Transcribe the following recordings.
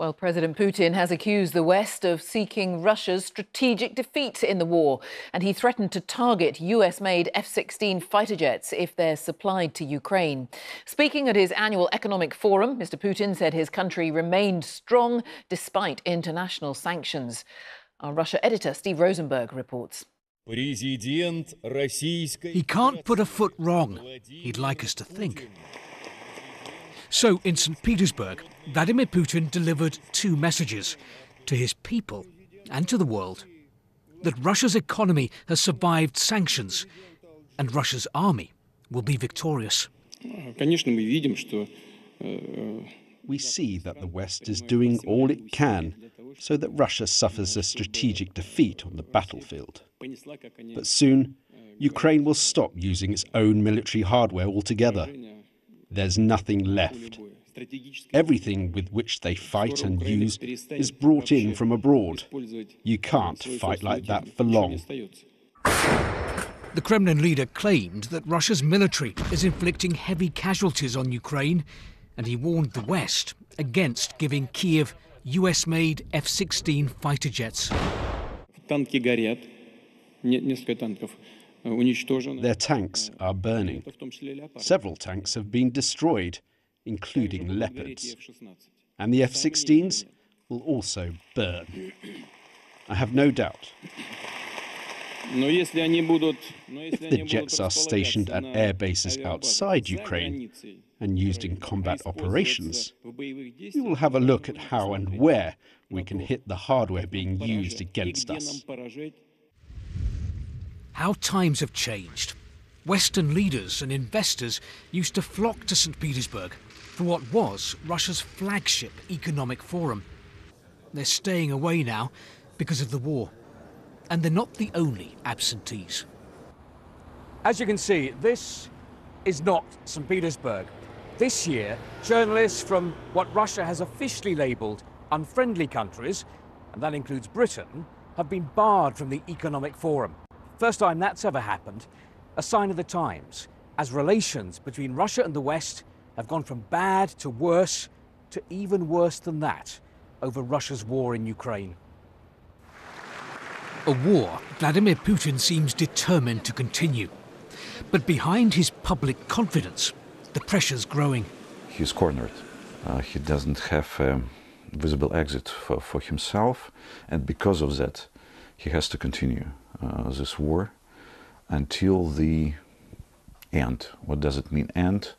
Well, President Putin has accused the West of seeking Russia's strategic defeat in the war, and he threatened to target US made F 16 fighter jets if they're supplied to Ukraine. Speaking at his annual economic forum, Mr. Putin said his country remained strong despite international sanctions. Our Russia editor, Steve Rosenberg, reports. He can't put a foot wrong, he'd like us to think. So, in St. Petersburg, Vladimir Putin delivered two messages to his people and to the world that Russia's economy has survived sanctions and Russia's army will be victorious. We see that the West is doing all it can so that Russia suffers a strategic defeat on the battlefield. But soon, Ukraine will stop using its own military hardware altogether. There's nothing left. Everything with which they fight and use is brought in from abroad. You can't fight like that for long. The Kremlin leader claimed that Russia's military is inflicting heavy casualties on Ukraine, and he warned the West against giving Kiev US made F 16 fighter jets. Their tanks are burning. Several tanks have been destroyed, including Leopards. And the F 16s will also burn. I have no doubt. If the jets are stationed at air bases outside Ukraine and used in combat operations, we will have a look at how and where we can hit the hardware being used against us. How times have changed. Western leaders and investors used to flock to St. Petersburg for what was Russia's flagship economic forum. They're staying away now because of the war. And they're not the only absentees. As you can see, this is not St. Petersburg. This year, journalists from what Russia has officially labelled unfriendly countries, and that includes Britain, have been barred from the Economic Forum. First time that's ever happened. A sign of the times, as relations between Russia and the West have gone from bad to worse to even worse than that over Russia's war in Ukraine. A war Vladimir Putin seems determined to continue. But behind his public confidence, the pressure's growing. He's cornered. Uh, he doesn't have a visible exit for, for himself, and because of that, he has to continue uh, this war until the end. What does it mean end?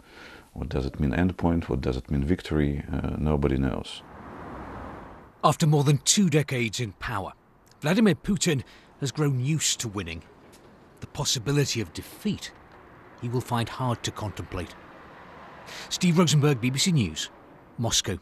What does it mean endpoint? What does it mean victory? Uh, nobody knows. After more than two decades in power, Vladimir Putin has grown used to winning. The possibility of defeat he will find hard to contemplate. Steve Rosenberg, BBC News, Moscow.